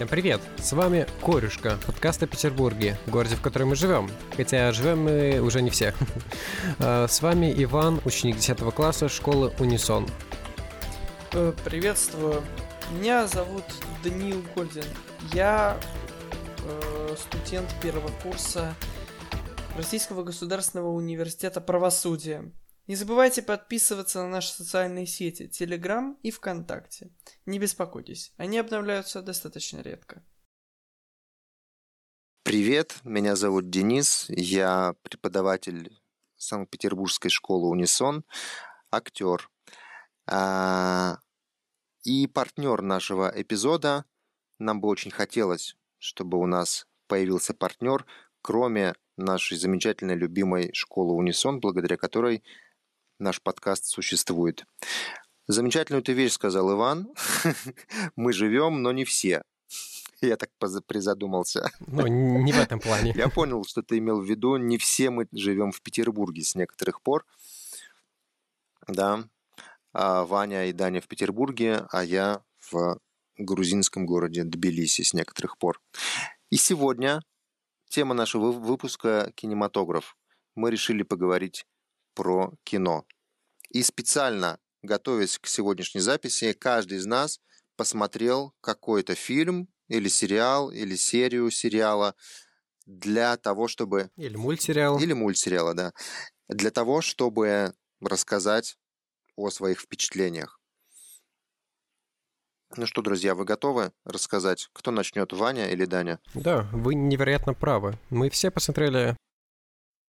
Всем привет! С вами Корюшка, подкаст о Петербурге, городе, в котором мы живем. Хотя живем мы уже не все. А, с вами Иван, ученик 10 класса школы Унисон. Э, Приветствую. Меня зовут Даниил Гольдин. Я э, студент первого курса Российского государственного университета правосудия. Не забывайте подписываться на наши социальные сети Telegram и ВКонтакте. Не беспокойтесь, они обновляются достаточно редко. Привет, меня зовут Денис, я преподаватель Санкт-Петербургской школы Унисон, актер. А, И партнер нашего эпизода. Нам бы очень хотелось, чтобы у нас появился партнер, кроме нашей замечательной любимой школы Унисон, благодаря которой наш подкаст существует. Замечательную ты вещь сказал Иван. Мы живем, но не все. Я так призадумался. Ну, не в этом плане. Я понял, что ты имел в виду. Не все мы живем в Петербурге с некоторых пор. Да. А Ваня и Даня в Петербурге, а я в грузинском городе Тбилиси с некоторых пор. И сегодня тема нашего вы- выпуска «Кинематограф». Мы решили поговорить про кино. И специально, готовясь к сегодняшней записи, каждый из нас посмотрел какой-то фильм или сериал, или серию сериала для того, чтобы... Или мультсериал. Или мультсериала, да. Для того, чтобы рассказать о своих впечатлениях. Ну что, друзья, вы готовы рассказать, кто начнет, Ваня или Даня? Да, вы невероятно правы. Мы все посмотрели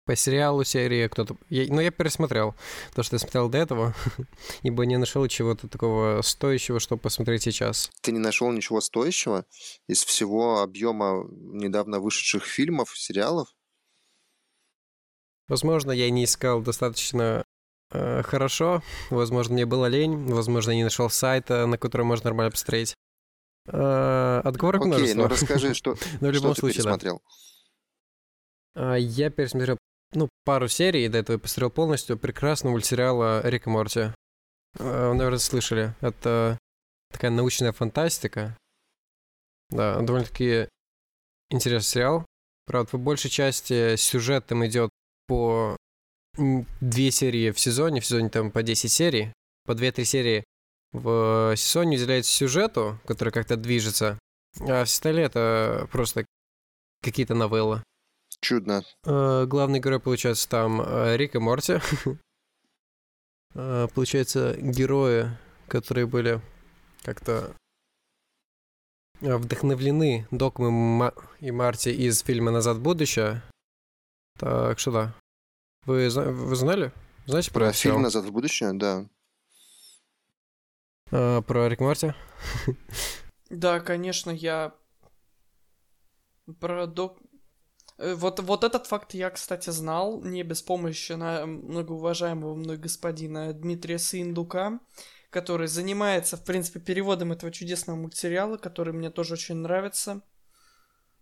по сериалу серии кто-то... Я, ну, я пересмотрел то, что я смотрел до этого, ибо не нашел чего-то такого стоящего, чтобы посмотреть сейчас. Ты не нашел ничего стоящего из всего объема недавно вышедших фильмов, сериалов? Возможно, я не искал достаточно э, хорошо, возможно, мне было лень, возможно, я не нашел сайта, на котором можно нормально посмотреть. Э, отговорок Окей, множество. ну расскажи, что, Но в что любом ты случае, да. пересмотрел. А, Я пересмотрел, ну, пару серий, до этого я посмотрел полностью прекрасного мультсериала Рик и Морти. А, Вы, наверное, слышали. Это такая научная фантастика. Да, довольно-таки интересный сериал. Правда, по большей части сюжет там идет по две серии в сезоне, в сезоне там по 10 серий, по 2-3 серии в сезоне уделяется сюжету, который как-то движется, а все остальные это просто какие-то новеллы. Чудно. Э, Главный герой, получается, там э, Рик и Морти. Э, Получается, герои, которые были как-то э, вдохновлены Доком и, Ма- и Марти из фильма «Назад в будущее». Так что да. Вы, вы знали? Знаете про, Про фильм «Назад в будущее», да. Э, про Рик и Морти? Да, конечно, я про док... Э, Вот, вот этот факт я, кстати, знал, не без помощи на многоуважаемого мной господина Дмитрия Сындука, который занимается, в принципе, переводом этого чудесного мультсериала, который мне тоже очень нравится.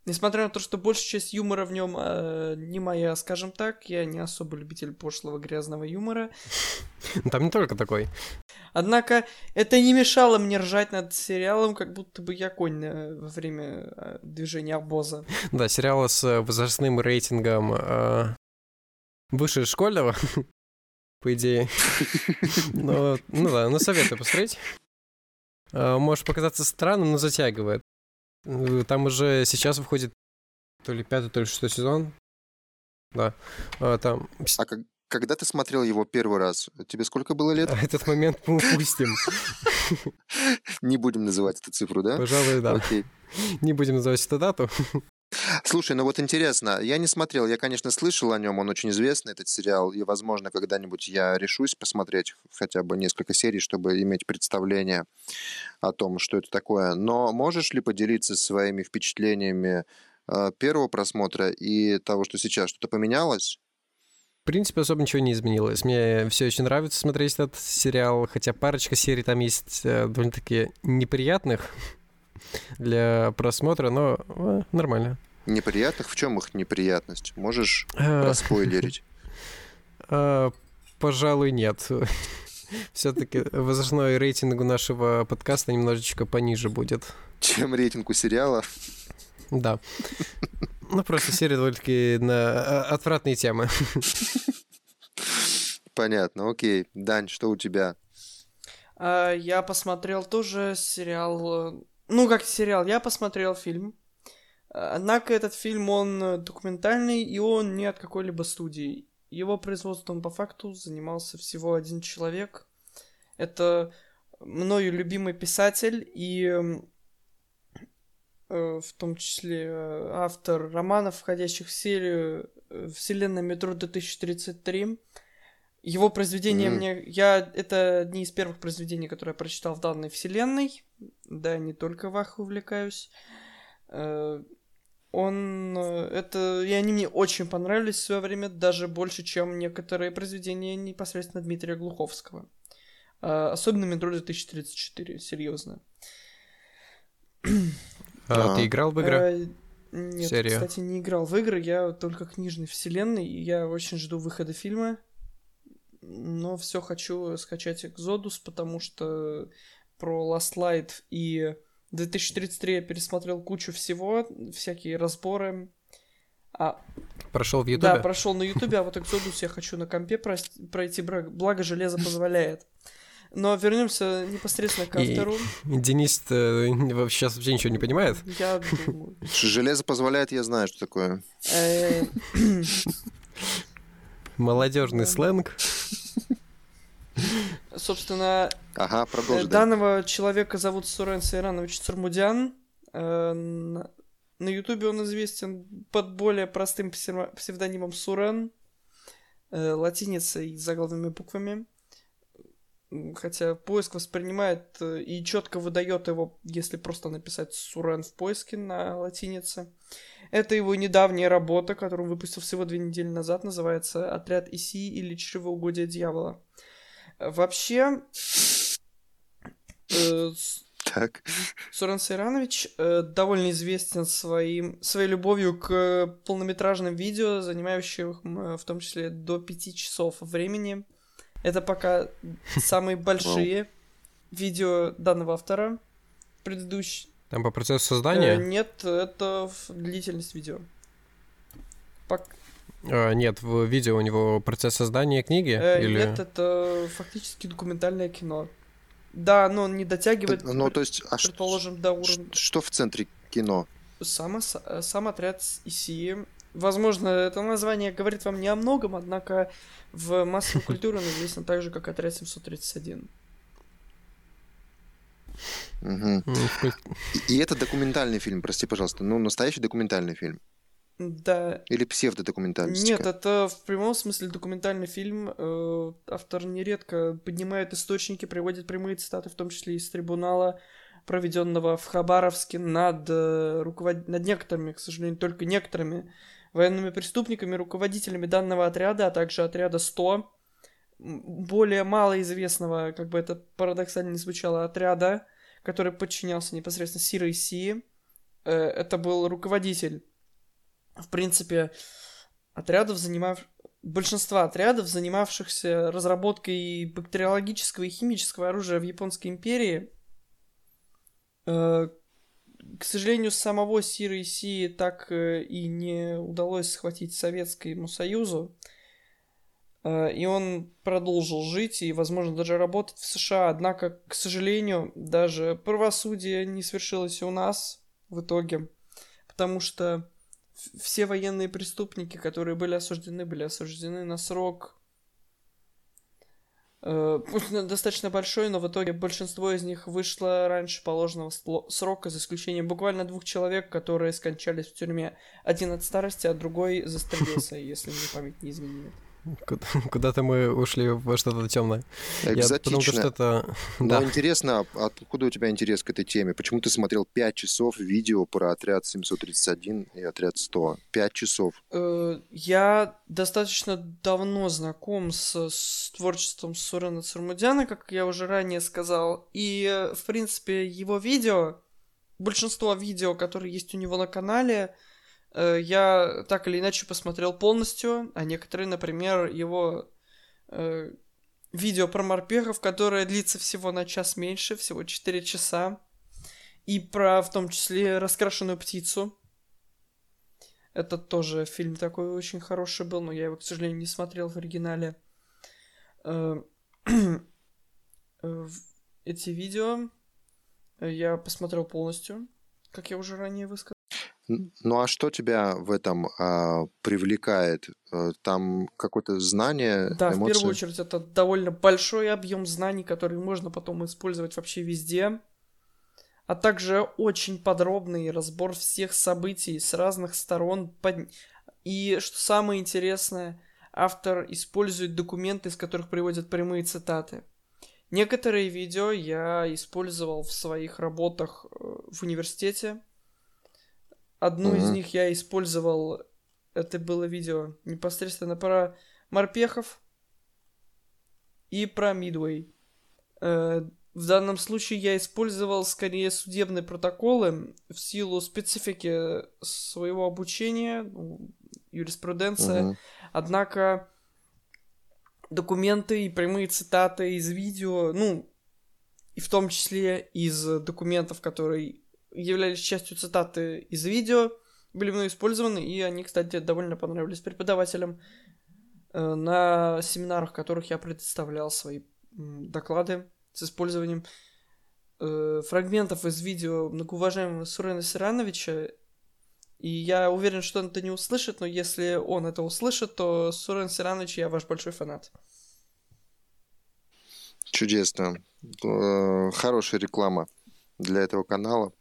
Несмотря на то, что большая часть юмора в нем э, не моя, скажем так, я не особо любитель пошлого грязного юмора. Ну, Там не только такой. Однако это не мешало мне ржать над сериалом, как будто бы я конь э, во время э, движения обоза. Да, сериал с э, возрастным рейтингом э, выше школьного, по идее. Но, ну да, ну советую посмотреть. Э, Может показаться странным, но затягивает. Там уже сейчас выходит то ли пятый, то ли шестой сезон. Да. Э, Там А как- когда ты смотрел его первый раз, тебе сколько было лет? этот момент мы упустим. Не будем называть эту цифру, да? Пожалуй, да. Окей. Не будем называть эту дату. Слушай, ну вот интересно, я не смотрел, я, конечно, слышал о нем, он очень известный, этот сериал, и, возможно, когда-нибудь я решусь посмотреть хотя бы несколько серий, чтобы иметь представление о том, что это такое. Но можешь ли поделиться своими впечатлениями э, первого просмотра и того, что сейчас что-то поменялось? В принципе, особо ничего не изменилось. Мне все очень нравится смотреть этот сериал, хотя парочка серий там есть э, довольно-таки неприятных для просмотра, но э, нормально. Неприятных? В чем их неприятность? Можешь Э, проспойлерить? э, Пожалуй, нет. Все-таки возрастной рейтинг у нашего подкаста немножечко пониже будет. Чем рейтинг у сериала? Да. Ну, просто серия довольно-таки на а, отвратные темы. Понятно, окей. Дань, что у тебя? А, я посмотрел тоже сериал... э, Ну, как сериал, я посмотрел фильм. А, Однако этот фильм, он э, документальный, и он не от какой-либо студии. Его производством по факту занимался всего один человек. Это мною любимый писатель и в том числе э, автор романов, входящих в серию э, «Вселенная метро 2033». Его произведения Мгм. мне... Я... Это одни из первых произведений, которые я прочитал в данной вселенной. Да, не только в Ах увлекаюсь. Э, Он... э, Это... И они мне очень понравились в свое время, даже больше, чем некоторые произведения непосредственно Дмитрия Глуховского. Э, Особенно «Метро 2034», серьезно. А А. ты играл в игры? Э, Нет, Серия. кстати, не играл в игры, я только книжной вселенной, и я очень жду выхода фильма. Но все хочу скачать Exodus, потому что про Last Light и 2033 я пересмотрел кучу всего, всякие разборы. А, Прошел в да, Ютубе? прошел на Ютубе, а вот Exodus я хочу на компе пройти, благо железо позволяет. Но вернемся непосредственно к И- автору. Денис сейчас вообще ничего не понимает. Я думаю. Железо позволяет, я знаю, что такое. Э, Молодежный Да. сленг. Собственно, Ага, э, продолжи. Данного человека зовут Сурен Сайранович Цурмудян. Э, На Ютубе он известен под более простым псевдо- псевдонимом Сурен, э, латиницей и заглавными буквами. Хотя поиск воспринимает э, и четко выдает его, если просто написать Сурен в поиске на латинице. Это его недавняя работа, которую он выпустил всего две недели назад, называется «Отряд Иси» или «Чревоугодие дьявола». Э, Вообще, э, Так. Сурен Сайранович э, довольно известен своим, своей любовью к полнометражным видео, занимающим э, в том числе до пяти часов времени. Это пока самые большие видео данного автора. Предыдущий... Там по процессу Э, создания? нет, это в- длительность видео. Пок- А, нет, в видео у него процесс создания книги? э, или... Нет, это фактически документальное кино. Да, но он не дотягивает, Ну, то есть, а ш- предположим, до уровня... ш- что в центре кино? Сам, э, сам отряд с- ИСИ. Возможно, это название говорит вам не о многом, однако в массовой культуре он известен так же, как отряд 731. Мгм. М, в куль- И, это документальный фильм, прости, пожалуйста. Ну, настоящий документальный фильм. Да. Или псевдодокументалистика? Нет, это в прямом смысле документальный фильм. Э, Автор нередко поднимает источники, приводит прямые цитаты, в том числе из трибунала, проведенного в Хабаровске над, э, руковод... над некоторыми, к сожалению, только некоторыми военными преступниками, руководителями данного отряда, а также отряда 100, м, более малоизвестного, как бы это парадоксально не звучало, отряда, который подчинялся непосредственно Сирой Си. Э, Это был руководитель, в принципе, отрядов, занимав... большинства отрядов, занимавшихся разработкой бактериологического и химического оружия в Японской империи. К сожалению, самого Сиры Си так э, и не удалось схватить Советскому Союзу. Э, И он продолжил жить и, возможно, даже работать в США. Однако, к сожалению, даже правосудие не свершилось у нас в итоге. Потому что все военные преступники, которые были осуждены, были осуждены на срок пусть на- достаточно большой, но в итоге большинство из них вышло раньше положенного срока, за исключением буквально двух человек, которые скончались в тюрьме. Один от старости, а другой застрелился, если мне память не изменяет. Куда- Куда-то мы ушли во что-то темное. Я подумал, что Экзотично. это... Но Да. интересно, а откуда у тебя интерес к этой теме? Почему ты смотрел 5 часов видео про отряд 731 и отряд 100? 5 часов. Э, Я достаточно давно знаком с, с творчеством Сурена Цурмудяна, как я уже ранее сказал. И, э, в принципе, его видео, большинство видео, которые есть у него на канале, я так или иначе посмотрел полностью, а некоторые, например, его э, видео про морпехов, которое длится всего на час меньше, всего 4 часа. И про, в том числе, раскрашенную птицу. Это тоже фильм такой очень хороший был, но я его, к сожалению, не смотрел в оригинале. Э, э, эти видео я посмотрел полностью, как я уже ранее высказал. Ну а что тебя в этом а, привлекает? Э, там какое-то знание, Да, в эмоции? первую очередь это довольно большой объем знаний, который можно потом использовать вообще везде. А также очень подробный разбор всех событий с разных сторон. Под- И что самое интересное, автор использует документы, из которых приводят прямые цитаты. Некоторые видео я использовал в своих работах э, в университете. Одну из Мгм. них я использовал, это было видео непосредственно про морпехов и про Мидуэй. Э, В данном случае я использовал скорее судебные протоколы в силу специфики своего обучения, ну, юриспруденция. Мгм. Однако документы и прямые цитаты из видео, ну, и в том числе из документов, которые являлись частью цитаты из видео, были мной использованы, и они, кстати, довольно понравились преподавателям э, на семинарах, в которых я предоставлял свои доклады с использованием э, фрагментов из видео многоуважаемого Сурена Сирановича. И я уверен, что он это не услышит, но если он это услышит, то Сурен Сиранович, я ваш большой фанат. Чудесно. Э, Хорошая реклама для этого канала,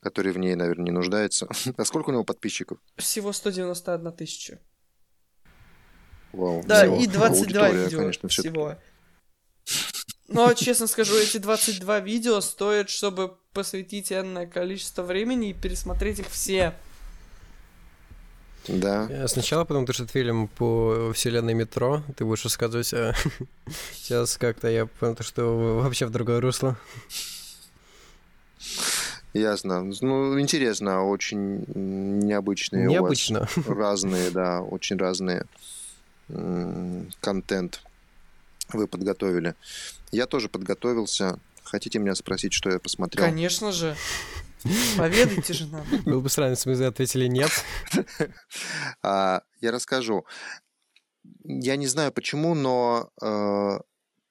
который в ней, наверное, не нуждается. А сколько у него подписчиков? Всего 191 тысяча. Вау. Да, Всего. и 22 Аудитория, видео конечно, всего. Но, честно скажу, эти 22 видео стоят, чтобы посвятить энное количество времени и пересмотреть их все. Да. Я Сначала, потому что этот фильм по вселенной метро, ты будешь рассказывать, а сейчас как-то я понял, что вообще в другое русло. Ясно. Ну, интересно, очень необычные Необычно. у вас разные, да, очень разные контент вы подготовили. Я тоже подготовился. Хотите меня спросить, что я посмотрел? Конечно же. Поведайте же нам. Был бы странно, если бы вы ответили нет. А, я расскажу. Я не знаю почему, но э,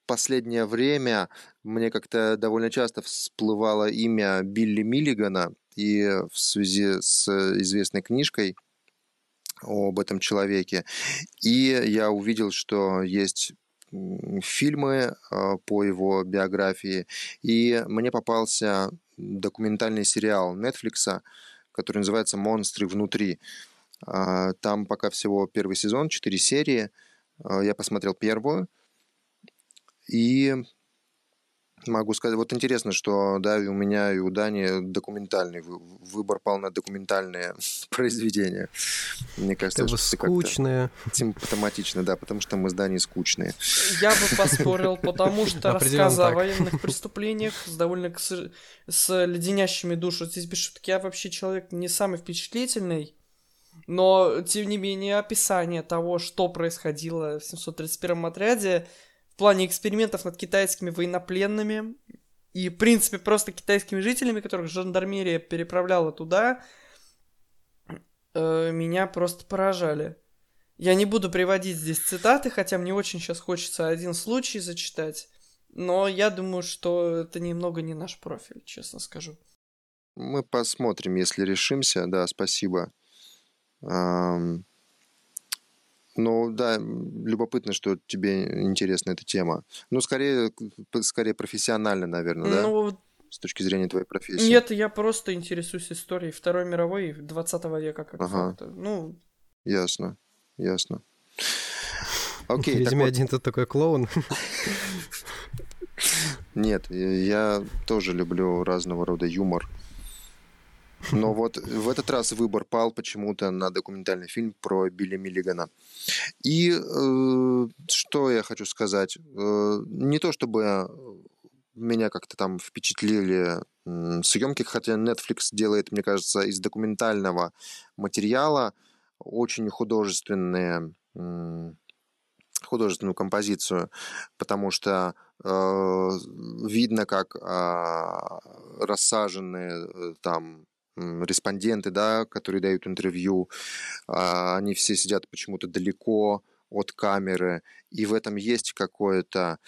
последнее время мне как-то довольно часто всплывало имя Билли Миллигана, и в связи с известной книжкой об этом человеке. И я увидел, что есть фильмы э, по его биографии, и мне попался документальный сериал Netflix, который называется «Монстры внутри». А, Там пока всего первый сезон, четыре серии. А, Я посмотрел первую. И могу сказать, вот интересно, что да, и у меня, и у Дани документальный вы- выбор пал на документальные произведения. Мне кажется, Это что как-то скучное. симптоматично, да, потому что мы с Даней скучные. Я бы поспорил, потому что рассказы о военных преступлениях с довольно с леденящими душу. Здесь без шутки, я вообще человек не самый впечатлительный, но, тем не менее, описание того, что происходило в 731-м отряде в плане экспериментов над китайскими военнопленными и, в принципе, просто китайскими жителями, которых жандармерия переправляла туда, э, меня просто поражали. Я не буду приводить здесь цитаты, хотя мне очень сейчас хочется один случай зачитать. Но я думаю, что это немного не наш профиль, честно скажу. Мы посмотрим, если решимся. Да, спасибо. Ам, Ну, да, любопытно, что тебе интересна эта тема. Ну, скорее, скорее профессионально, наверное, да? Ну, С точки зрения твоей профессии. нет, я просто интересуюсь историей Второй мировой и 20 века как Ага. факта. Ну, Ясно, ясно. Окей, так Видимо, вот, один тут такой клоун. нет, я тоже люблю разного рода юмор. Но вот в этот раз выбор пал почему-то на документальный фильм про Билли Миллигана. И э, что я хочу сказать? Э, не то чтобы меня как-то там впечатлили съемки, хотя Netflix делает, мне кажется, из документального материала очень художественные художественную композицию, потому что э, видно, как э, рассажены э, там респонденты, да, которые дают интервью, э, они все сидят почему-то далеко от камеры, и в этом есть какое-то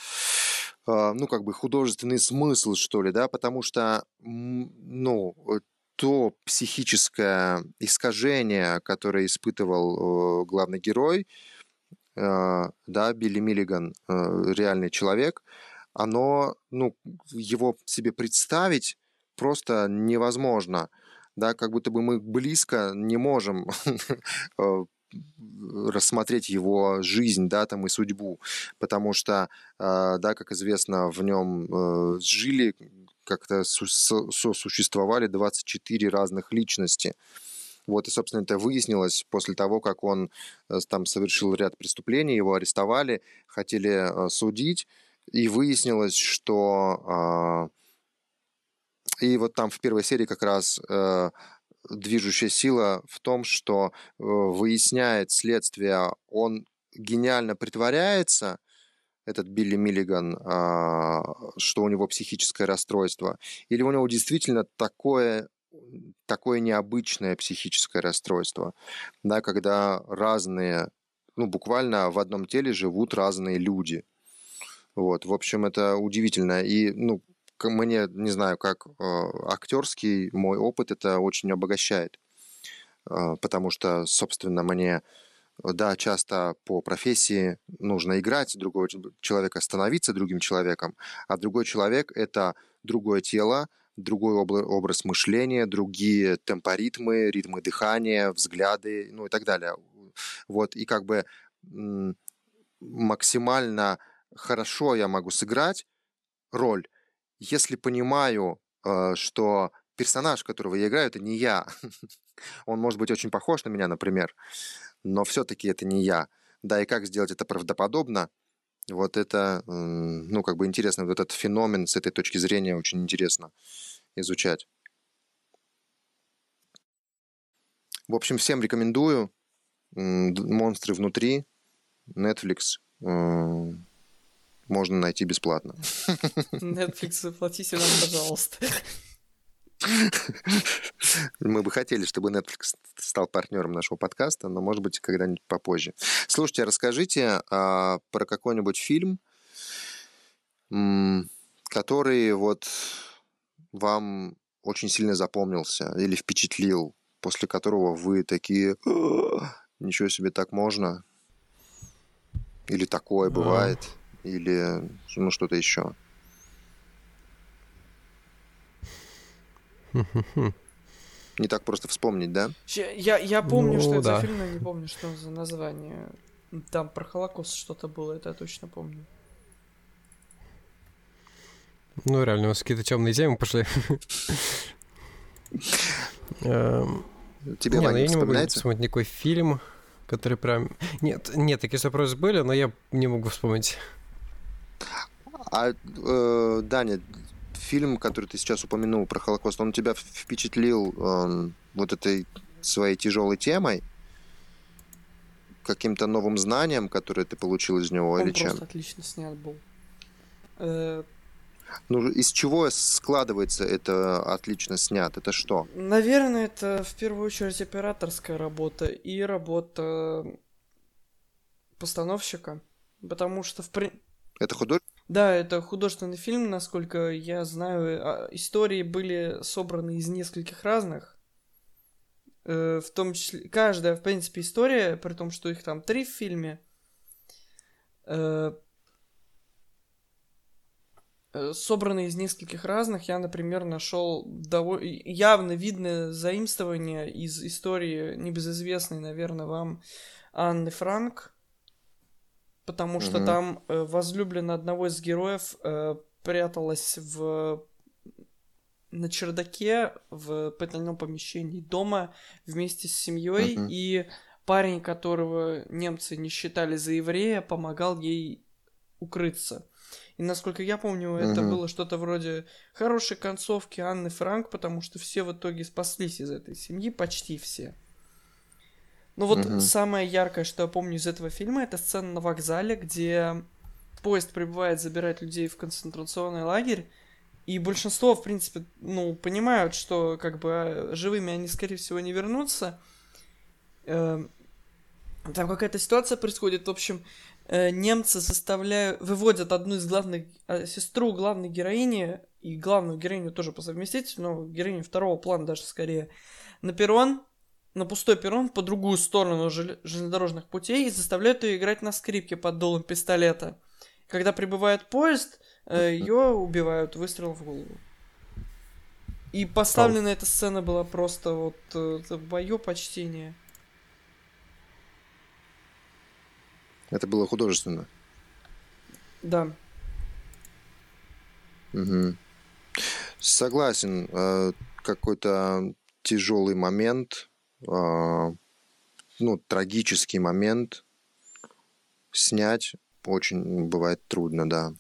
э, ну, как бы художественный смысл, что ли, да, потому что, ну, то психическое искажение, которое испытывал э, главный герой, Э, да, Билли Миллиган, э, реальный человек, оно, ну, его себе представить просто невозможно, да, как будто бы мы близко не можем э, рассмотреть его жизнь, да, там и судьбу, потому что, да, как известно, в нем жили, как-то сосуществовали 24 разных личности, вот, и, собственно, это выяснилось после того, как он э, там совершил ряд преступлений, его арестовали, хотели э, судить, и выяснилось, что... И вот там в первой серии как раз э, движущая сила в том, что выясняет следствие, он гениально притворяется, этот Билли Миллиган, а, что у него психическое расстройство, или у него действительно такое такое необычное психическое расстройство, да, когда разные, ну, буквально в одном теле живут разные люди. Вот, в общем, это удивительно. И, ну, мне, не знаю, как э, актерский мой опыт это очень обогащает. Э, потому что, собственно, мне, да, часто по профессии нужно играть другого человека, становиться другим человеком, а другой человек — это другое тело, другой образ мышления, другие темпоритмы, ритмы дыхания, взгляды, ну и так далее. Вот, и как бы максимально хорошо я могу сыграть роль, если понимаю, э, что персонаж, которого я играю, это не я. Он может быть очень похож на меня, например, но все-таки это не я. Да, и как сделать это правдоподобно, вот это, ну, как бы интересно, вот этот феномен с этой точки зрения очень интересно изучать. В общем, всем рекомендую. Монстры внутри. Netflix. Можно найти бесплатно. Netflix, заплатите нам, пожалуйста. Мы бы хотели, чтобы Netflix стал партнером нашего подкаста, но, может быть, когда-нибудь попозже. Слушайте, расскажите а, про какой-нибудь фильм, который вот вам очень сильно запомнился или впечатлил, после которого вы такие, ничего себе, так можно? Или такое бывает? Или ну что-то еще? Не так просто вспомнить, да? Я, я помню, ну, что это да. фильм, но не помню, что за название. Там про Холокост что-то было, это я точно помню. Ну, реально, у нас какие-то темные темы пошли. Эм, Тебе, Ваня, ну, я не могу вспомнить никакой фильм, который прям... Нет, нет, такие запросы были, но я не могу вспомнить. А, э, Даня, фильм, который ты сейчас упомянул про Холокост, он тебя впечатлил э, вот этой своей тяжелой темой? Каким-то новым знанием, которое ты получил из него, он или чем? Он отлично снят был. Э, ну, из чего складывается это отлично снят? Это что? Наверное, это в первую очередь операторская работа и работа постановщика. Потому что в при... Это художник? Да, это художественный фильм, насколько я знаю. А, истории были собраны из нескольких разных. Э, в том числе... Каждая, в принципе, история, при том, что их там три в фильме, э, э, собраны из нескольких разных. Я, например, нашел довольно явно видное заимствование из истории небезызвестной, наверное, вам Анны Франк потому что там э, возлюбленная одного из героев э, пряталась в на чердаке в потайном помещении дома вместе с семьей, mm-hmm. и парень, которого немцы не считали за еврея, помогал ей укрыться. И насколько я помню, mm-hmm. это было что-то вроде хорошей концовки Анны Франк, потому что все в итоге спаслись из этой семьи, почти все. Ну вот Мгм. самое яркое, что я помню из этого фильма, это сцена на вокзале, где поезд прибывает забирать людей в концентрационный лагерь, и большинство, в принципе, ну, понимают, что как бы э, живыми они, скорее всего, не вернутся. Эм, Там какая-то ситуация происходит, в общем, э, немцы заставляют, выводят одну из главных, э, сестру главной героини, и главную героиню тоже по совместительству, но героиню второго плана даже скорее, на перрон, на пустой перрон по другую сторону жел- железнодорожных путей и заставляют ее играть на скрипке под дулом пистолета. Когда прибывает поезд, ее убивают выстрелом в голову. И поставлена эта сцена была просто вот э, это мое почтение. Это было художественно. Да. Мгм. Согласен, э, какой-то тяжелый момент, э, ну, трагический момент снять очень бывает трудно, да.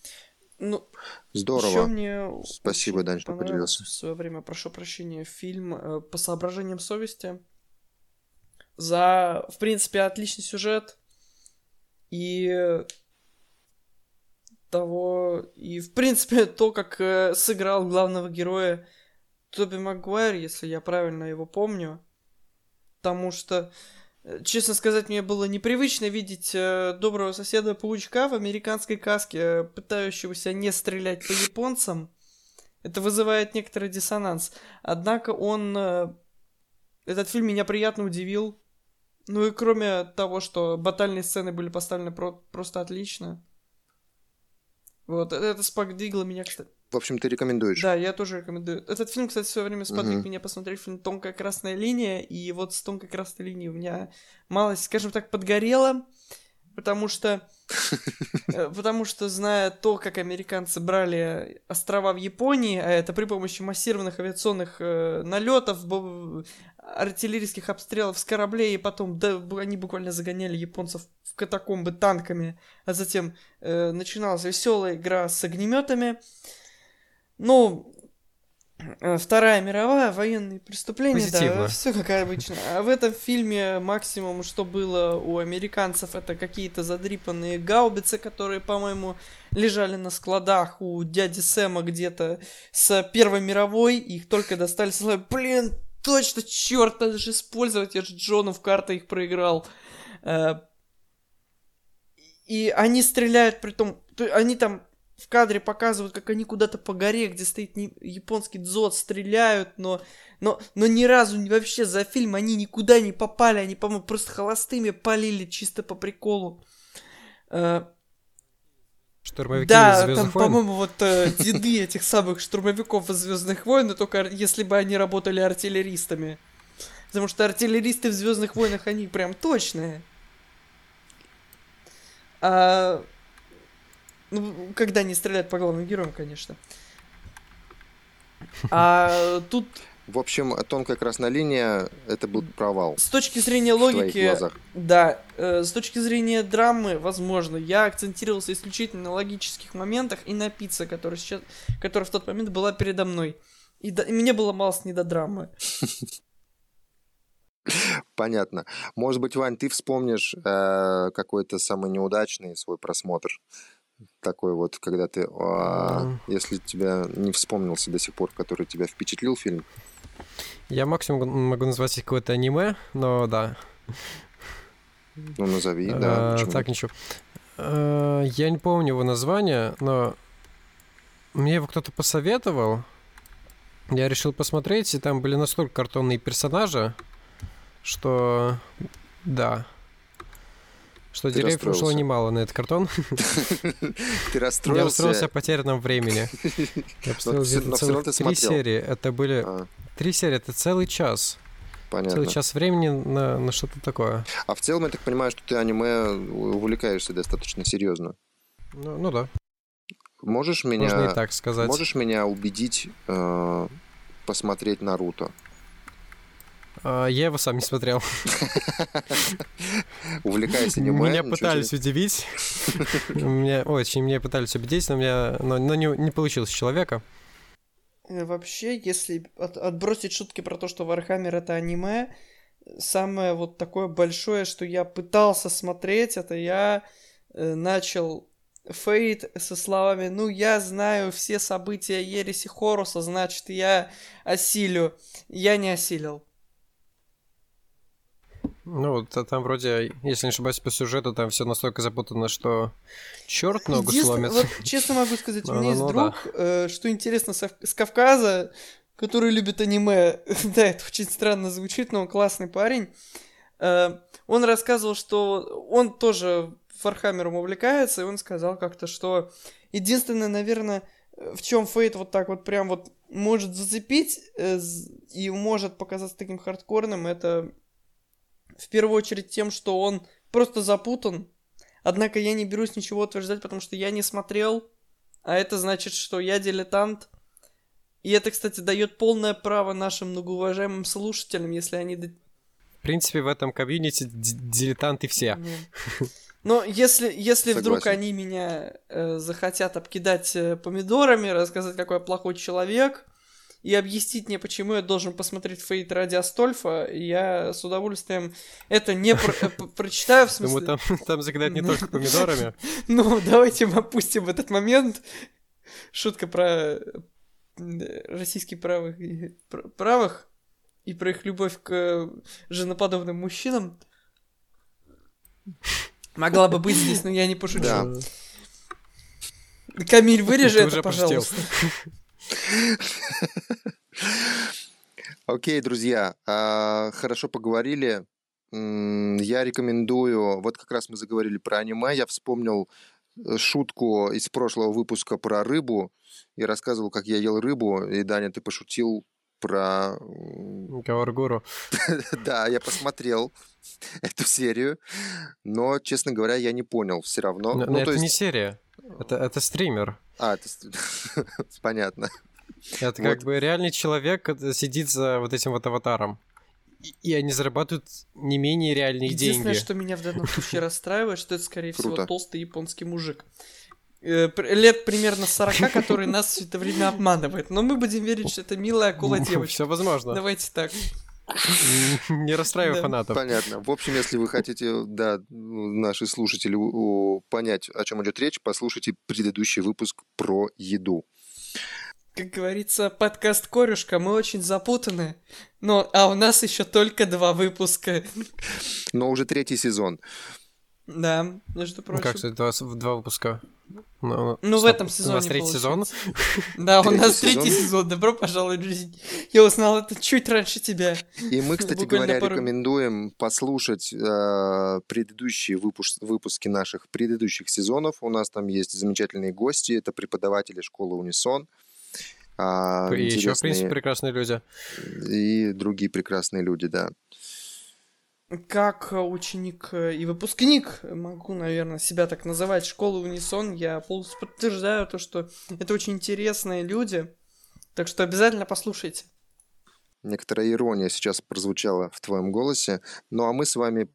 Ну, Здорово. Еще мне Спасибо, Дань, что поделился. В свое время, прошу прощения, фильм э, по соображениям совести. За, в принципе, отличный сюжет. И того... И, в принципе, то, как э, сыграл главного героя Тоби Магуайр, если я правильно его помню. Потому что, э, честно сказать, мне было непривычно видеть э, доброго соседа паучка в американской каске, э, пытающегося не стрелять по японцам. Это вызывает некоторый диссонанс. Однако он... Этот фильм меня приятно удивил. Ну и кроме того, что батальные сцены были поставлены про- просто отлично. Вот, это сподвигло меня, кстати. В общем, ты рекомендуешь. Да, я тоже рекомендую. Этот фильм, кстати, в свое время сподвиг Мгм. меня посмотреть фильм «Тонкая красная линия», и вот с «Тонкой красной линией» у меня малость, скажем так, подгорело, потому что, э, потому что, зная то, как американцы брали острова в Японии, а это при помощи массированных авиационных налетов, артиллерийских обстрелов с кораблей, и потом да, они буквально загоняли японцев в катакомбы танками, а затем э, начиналась веселая игра с огнеметами. Ну, э, Вторая мировая, военные преступления, Позитивно. да, все как обычно. А в этом фильме максимум, что было у американцев, это какие-то задрипанные гаубицы, которые, по-моему, лежали на складах у дяди Сэма где-то с Первой мировой, их только достали, сказали, блин, точно, черт, надо же использовать, я же Джону в карты их проиграл. Э, И они стреляют, при том, они там в кадре показывают, как они куда-то по горе, где стоит японский дзот, стреляют, но, но, но ни разу вообще за фильм они никуда не попали, они, по-моему, просто холостыми полили чисто по приколу. Э, Штурмовики да, из там, по-моему, вот э, деды этих самых штурмовиков из Звездных войн, но только если бы они работали артиллеристами. Потому что артиллеристы в Звездных войнах, они прям точные. А, ну, когда они стреляют по главным героям, конечно. А тут В общем, тонкая красная линия это был провал с точки зрения логики, да, э, с точки зрения драмы, возможно, я акцентировался исключительно на логических моментах и на пицце, которая сейчас, которая в тот момент была передо мной. И, да- и мне было мало не до драмы. Понятно. Может быть, Вань, ты вспомнишь э, какой-то самый неудачный свой просмотр. Такой вот, когда ты, а, если тебя не вспомнился до сих пор, который тебя впечатлил фильм. Я максимум могу назвать какое-то аниме, но да. Ну, назови, да. Почему Так, ничего. Э, Я не помню его название, но мне его кто-то посоветовал. Я решил посмотреть, и там были настолько картонные персонажи, что да. Что Ты деревьев ушло расстроился. немало на этот картон. Ты Я расстроился. расстроился о потерянном времени. Я посмотрел где-то три серии. Это были... А, Три серии, это целый час. понятно. Целый час времени на, на что-то такое. А в целом, я так понимаю, что ты аниме увлекаешься достаточно серьезно. Ну, ну да, Можешь меня, можно и так сказать. можешь меня убедить э, посмотреть Наруто? А, я его сам не смотрел. Увлекайся аниме. Меня ничего пытались удивить. Меня очень меня пытались убедить, но, меня, но, но не, не получилось человека. Э, Вообще, если от- отбросить шутки про то, что Warhammer это аниме, самое вот такое большое, что я пытался смотреть, это я э, начал Fate со словами «Ну, я знаю все события Ереси Хоруса, значит, я осилю». Я не осилил. Ну, там вроде, если не ошибаюсь, по сюжету там все настолько запутано, что черт ногу сломит. Вот, честно могу сказать, у меня есть друг, э, что интересно, с Кавказа, который любит аниме. да, это очень странно звучит, но он классный парень. Э, он рассказывал, что он тоже Фархаммером увлекается, и он сказал как-то, что единственное, наверное, в чем Фейт вот так вот прям вот может зацепить э, и может показаться таким хардкорным, это в первую очередь тем, что он просто запутан. Однако я не берусь ничего утверждать, потому что я не смотрел, а это значит, что я дилетант. И это, кстати, дает полное право нашим многоуважаемым слушателям, если они... В принципе, в этом комьюнити дилетанты все. Но если, если вдруг они меня э, захотят обкидать э, помидорами, рассказать, какой я плохой человек, и объяснить мне, почему я должен посмотреть Фейт ради Астольфа, я с удовольствием это не э, прочитаю, в смысле... Думаю, там, там закидать не только помидорами. Ну, давайте мы опустим этот момент. Шутка про российских правых, правых и про их любовь к женоподобным мужчинам. Могла бы быть здесь, но я не пошучу. Да. Камиль, вырежи это, пожалуйста. Окей, друзья, а, хорошо поговорили. Я рекомендую, вот как раз мы заговорили про аниме, я вспомнил э, шутку из прошлого выпуска про рыбу и рассказывал, как я ел рыбу, и, Даня, ты пошутил про... Каваргуру. да, я посмотрел эту серию, но, честно говоря, я не понял все равно. Но, ну, но это есть... не серия, это, это стример. А, это... понятно. Это вот. как бы реальный человек сидит за вот этим вот аватаром. И, они зарабатывают не менее реальные Единственное, деньги. Единственное, что меня в данном случае расстраивает, что это, скорее всего, толстый японский мужик. Э, лет примерно 40, который нас все это время обманывает. Но мы будем верить, что это милая акула девочка. Все возможно. Давайте так. Не расстраивай фанатов. Понятно. В общем, если вы хотите, да, наши слушатели понять, о чем идет речь, послушайте предыдущий выпуск про еду. Как говорится, подкаст Корюшка, мы очень запутаны. Но, а у нас еще только два выпуска. Но уже третий сезон. Да, между ну прочим. Ну как, кстати, два, два выпуска? Ну, ну в этом сезоне. У нас третий сезон? Да, у нас третий сезон. Добро пожаловать в жизнь. Я узнал это чуть раньше тебя. И мы, кстати говоря, рекомендуем послушать э, предыдущие выпуски наших предыдущих сезонов. У нас там есть замечательные гости. Это преподаватели школы Унисон. А, и еще, в принципе, прекрасные люди. И другие прекрасные люди, да. Как ученик и выпускник, могу, наверное, себя так называть, школы Унисон, я полностью подтверждаю то, что это очень интересные люди, так что обязательно послушайте. Некоторая ирония сейчас прозвучала в твоем голосе. Ну а мы с вами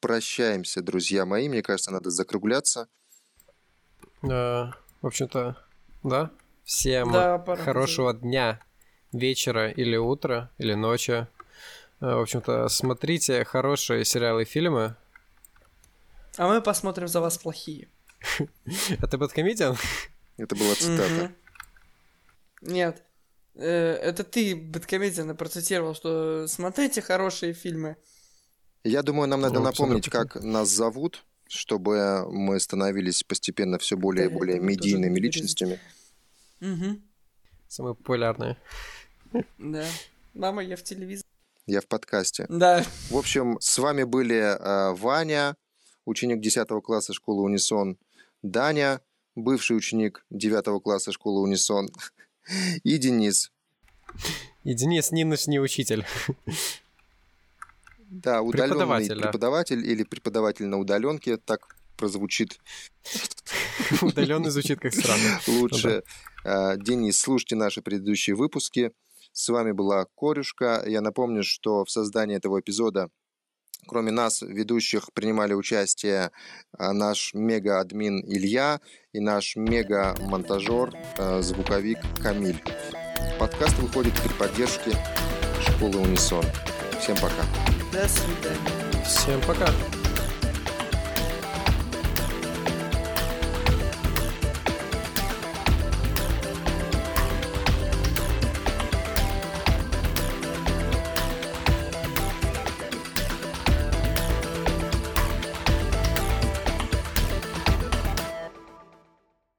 прощаемся, друзья мои. Мне кажется, надо закругляться. Да, в общем-то, да. Всем да, хорошего дня, вечера или утра, или ночи. Э, в общем-то, смотрите хорошие сериалы и фильмы. А мы посмотрим за вас плохие. Это Бэткомедиан? Это была цитата. Нет. Э, это ты, Бэткомедиан, процитировал, что смотрите хорошие фильмы. Я думаю, нам надо напомнить, как нас зовут, чтобы мы становились постепенно все более и более медийными личностями. Угу. Самые популярные. Да. Мама, я в телевизоре. Я в подкасте. Да. В общем, с вами были э, Ваня, ученик 10 класса школы Унисон, Даня, бывший ученик 9 класса школы Унисон, и Денис. И Денис не нынешний учитель. Да, удаленный преподаватель, преподаватель да. или преподаватель на удаленке, так прозвучит. Удаленный звучит как странно. Лучше. Э, Денис, слушайте наши предыдущие выпуски. С вами была Корюшка. Я напомню, что в создании этого эпизода Кроме нас, ведущих, принимали участие э, наш мега-админ Илья и наш мега-монтажер, э, звуковик Камиль. Подкаст выходит при поддержке школы Унисон. Всем пока. До свидания. Всем пока.